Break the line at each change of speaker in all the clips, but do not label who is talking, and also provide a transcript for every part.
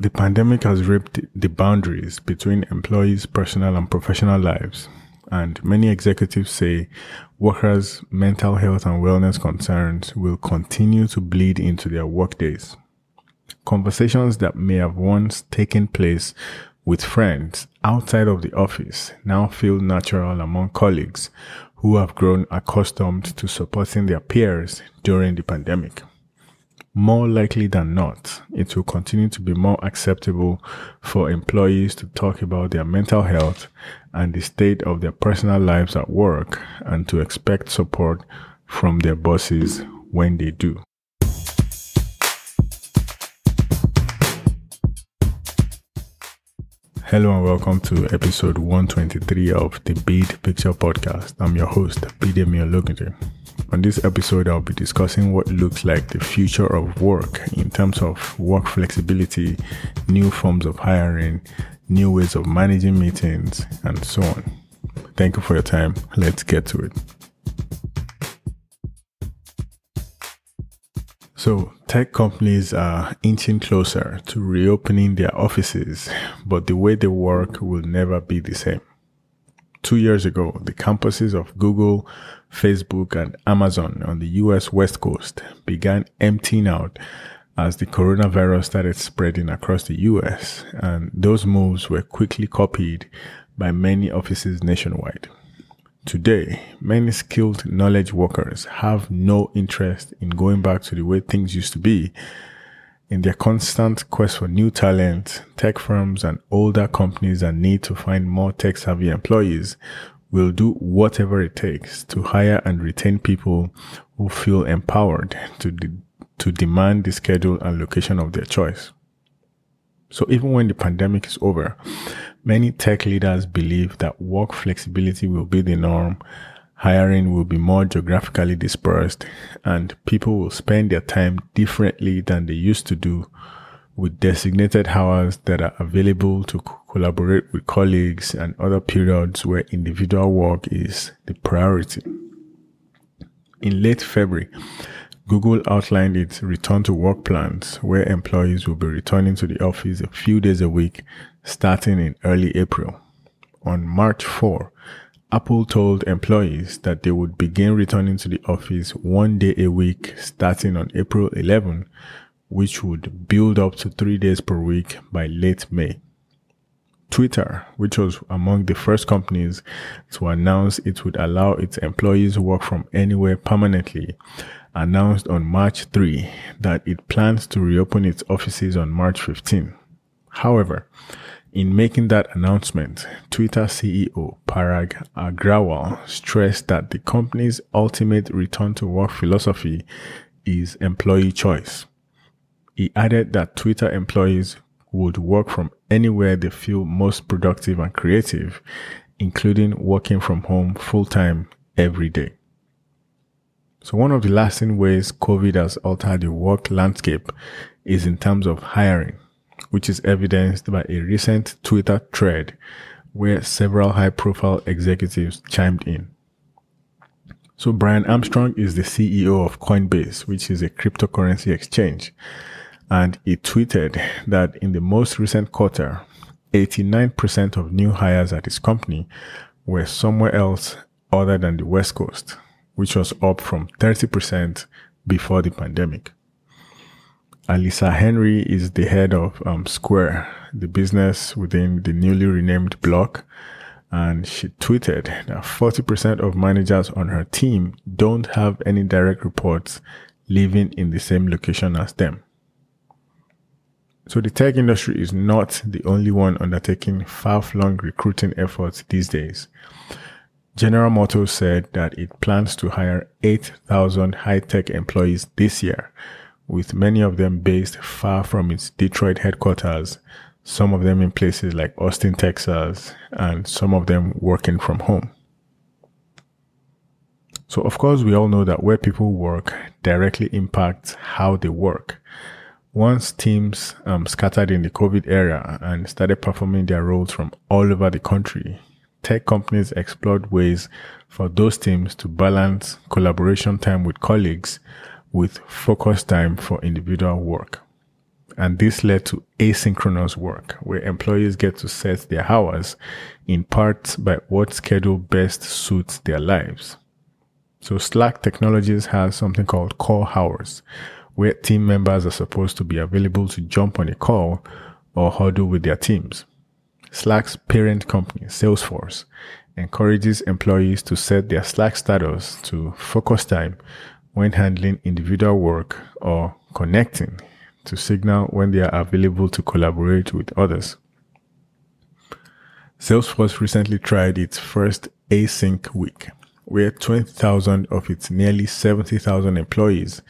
The pandemic has ripped the boundaries between employees' personal and professional lives, and many executives say workers' mental health and wellness concerns will continue to bleed into their workdays. Conversations that may have once taken place with friends outside of the office now feel natural among colleagues who have grown accustomed to supporting their peers during the pandemic. More likely than not, it will continue to be more acceptable for employees to talk about their mental health and the state of their personal lives at work and to expect support from their bosses when they do. Hello and welcome to episode 123 of the Bid Picture Podcast. I'm your host, Bidemi Ologunde. On this episode, I'll be discussing what looks like the future of work in terms of work flexibility, new forms of hiring, new ways of managing meetings, and so on. Thank you for your time. Let's get to it. So, tech companies are inching closer to reopening their offices, but the way they work will never be the same. Two years ago, the campuses of Google, Facebook, and Amazon on the US West Coast began emptying out as the coronavirus started spreading across the US, and those moves were quickly copied by many offices nationwide. Today, many skilled knowledge workers have no interest in going back to the way things used to be. In their constant quest for new talent, tech firms and older companies that need to find more tech savvy employees will do whatever it takes to hire and retain people who feel empowered to, de- to demand the schedule and location of their choice. So even when the pandemic is over, many tech leaders believe that work flexibility will be the norm, hiring will be more geographically dispersed, and people will spend their time differently than they used to do with designated hours that are available to collaborate with colleagues and other periods where individual work is the priority. In late February, Google outlined its return to work plans where employees will be returning to the office a few days a week starting in early April. On March 4, Apple told employees that they would begin returning to the office one day a week starting on April 11, which would build up to three days per week by late May. Twitter, which was among the first companies to announce it would allow its employees to work from anywhere permanently, announced on March 3 that it plans to reopen its offices on March 15. However, in making that announcement, Twitter CEO Parag Agrawal stressed that the company's ultimate return to work philosophy is employee choice. He added that Twitter employees would work from anywhere they feel most productive and creative, including working from home full time every day. So one of the lasting ways COVID has altered the work landscape is in terms of hiring, which is evidenced by a recent Twitter thread where several high profile executives chimed in. So Brian Armstrong is the CEO of Coinbase, which is a cryptocurrency exchange. And he tweeted that in the most recent quarter, 89% of new hires at his company were somewhere else other than the West Coast which was up from 30% before the pandemic. Alyssa Henry is the head of um, Square, the business within the newly renamed Block. And she tweeted that 40% of managers on her team don't have any direct reports living in the same location as them. So the tech industry is not the only one undertaking far-flung recruiting efforts these days. General Motors said that it plans to hire 8,000 high-tech employees this year, with many of them based far from its Detroit headquarters, some of them in places like Austin, Texas, and some of them working from home. So, of course, we all know that where people work directly impacts how they work. Once teams um, scattered in the COVID era and started performing their roles from all over the country, tech companies explored ways for those teams to balance collaboration time with colleagues with focus time for individual work. And this led to asynchronous work, where employees get to set their hours in part by what schedule best suits their lives. So Slack Technologies has something called call hours, where team members are supposed to be available to jump on a call or huddle with their teams. Slack's parent company, Salesforce, encourages employees to set their Slack status to focus time when handling individual work or connecting to signal when they are available to collaborate with others. Salesforce recently tried its first async week, where 20,000 of its nearly 70,000 employees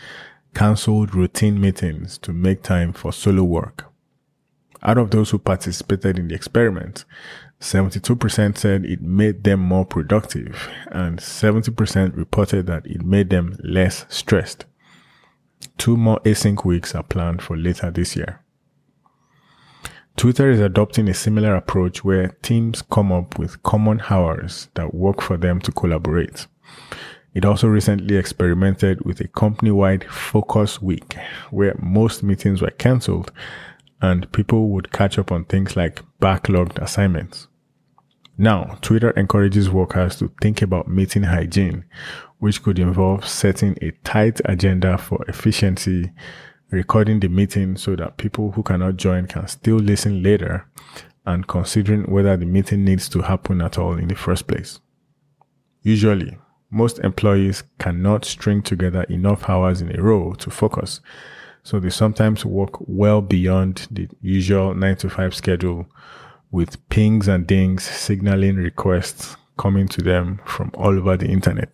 canceled routine meetings to make time for solo work. Out of those who participated in the experiment, 72% said it made them more productive, and 70% reported that it made them less stressed. Two more async weeks are planned for later this year. Twitter is adopting a similar approach where teams come up with common hours that work for them to collaborate. It also recently experimented with a company wide focus week where most meetings were cancelled and people would catch up on things like backlogged assignments. Now, Twitter encourages workers to think about meeting hygiene, which could involve setting a tight agenda for efficiency, recording the meeting so that people who cannot join can still listen later, and considering whether the meeting needs to happen at all in the first place. Usually, most employees cannot string together enough hours in a row to focus, so they sometimes work well beyond the usual 9 to 5 schedule with pings and dings signaling requests coming to them from all over the internet.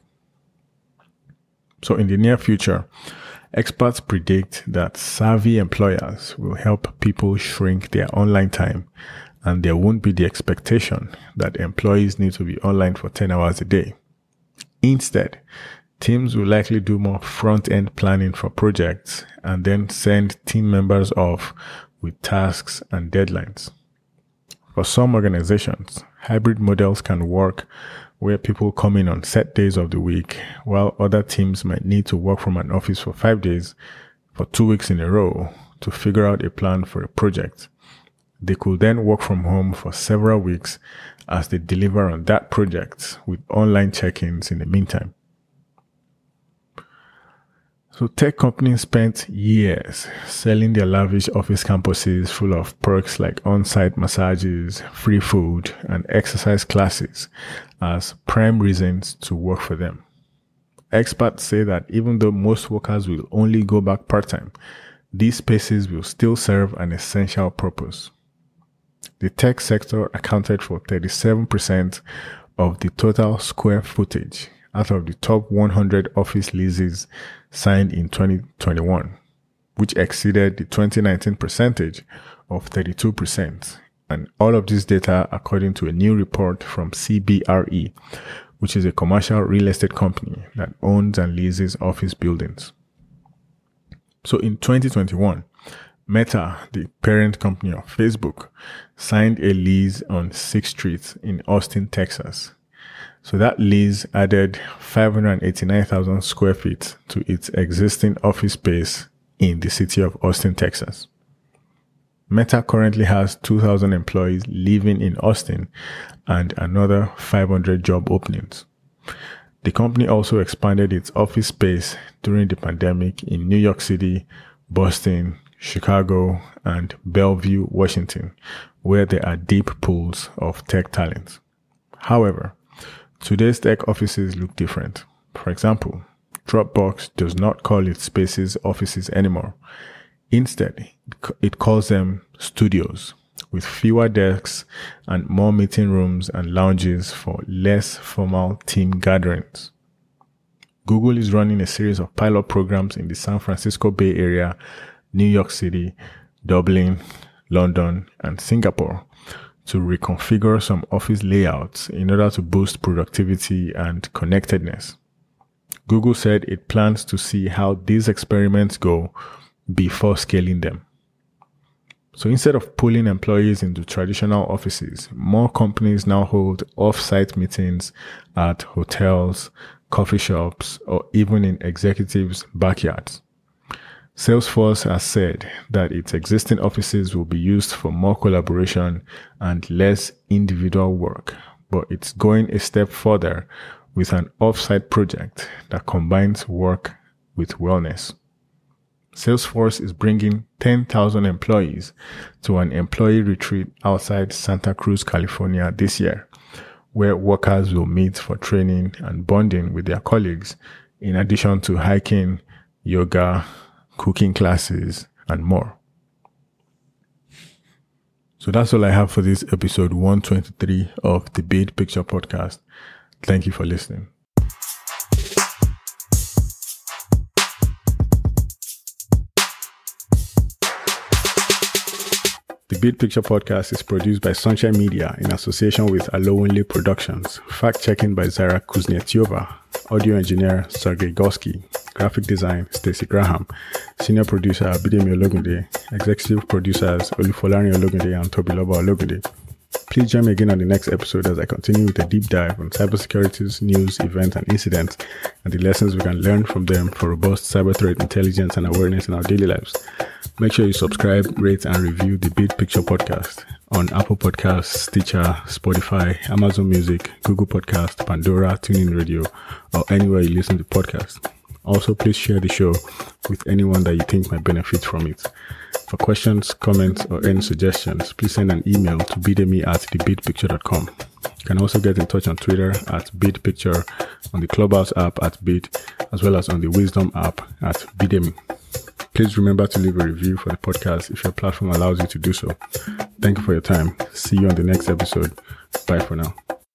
So in the near future, experts predict that savvy employers will help people shrink their online time and there won't be the expectation that employees need to be online for 10 hours a day. Instead, teams will likely do more front end planning for projects and then send team members off with tasks and deadlines. For some organizations, hybrid models can work where people come in on set days of the week, while other teams might need to work from an office for five days for two weeks in a row to figure out a plan for a project. They could then work from home for several weeks as they deliver on that project with online check ins in the meantime. So tech companies spent years selling their lavish office campuses full of perks like on-site massages, free food, and exercise classes as prime reasons to work for them. Experts say that even though most workers will only go back part-time, these spaces will still serve an essential purpose. The tech sector accounted for 37% of the total square footage out of the top 100 office leases signed in 2021, which exceeded the 2019 percentage of 32%. And all of this data according to a new report from CBRE, which is a commercial real estate company that owns and leases office buildings. So in 2021, Meta, the parent company of Facebook, signed a lease on 6th Street in Austin, Texas, so that lease added 589,000 square feet to its existing office space in the city of Austin, Texas. Meta currently has 2,000 employees living in Austin and another 500 job openings. The company also expanded its office space during the pandemic in New York City, Boston, Chicago, and Bellevue, Washington, where there are deep pools of tech talent. However, Today's tech offices look different. For example, Dropbox does not call its spaces offices anymore. Instead, it calls them studios with fewer desks and more meeting rooms and lounges for less formal team gatherings. Google is running a series of pilot programs in the San Francisco Bay Area, New York City, Dublin, London, and Singapore to reconfigure some office layouts in order to boost productivity and connectedness. Google said it plans to see how these experiments go before scaling them. So instead of pulling employees into traditional offices, more companies now hold off-site meetings at hotels, coffee shops, or even in executives' backyards. Salesforce has said that its existing offices will be used for more collaboration and less individual work, but it's going a step further with an offsite project that combines work with wellness. Salesforce is bringing 10,000 employees to an employee retreat outside Santa Cruz, California this year, where workers will meet for training and bonding with their colleagues, in addition to hiking, yoga, cooking classes, and more. So that's all I have for this episode 123 of the Bid Picture Podcast. Thank you for listening. The Bid Picture Podcast is produced by Sunshine Media in association with Alowinle Productions. Fact checking by Zara Kuznetsova. Audio engineer Sergey Gorsky. Graphic design Stacy Graham. Senior producer Bidemi Ologunde. Executive producers Olufolari Ologunde and Toby Tobiloba Ologunde. Please join me again on the next episode as I continue with a deep dive on cybersecurity's news, events, and incidents, and the lessons we can learn from them for robust cyber threat intelligence and awareness in our daily lives. Make sure you subscribe, rate, and review the Bid Picture Podcast on Apple Podcasts, Stitcher, Spotify, Amazon Music, Google Podcast, Pandora, TuneIn Radio, or anywhere you listen to podcasts. Also, please share the show with anyone that you think might benefit from it. For questions, comments, or any suggestions, please send an email to bidemi at thebidpicture.com. You can also get in touch on Twitter at bidpicture, on the Clubhouse app at bid, as well as on the Wisdom app at bidemi. Please remember to leave a review for the podcast if your platform allows you to do so. Thank you for your time. See you on the next episode. Bye for now.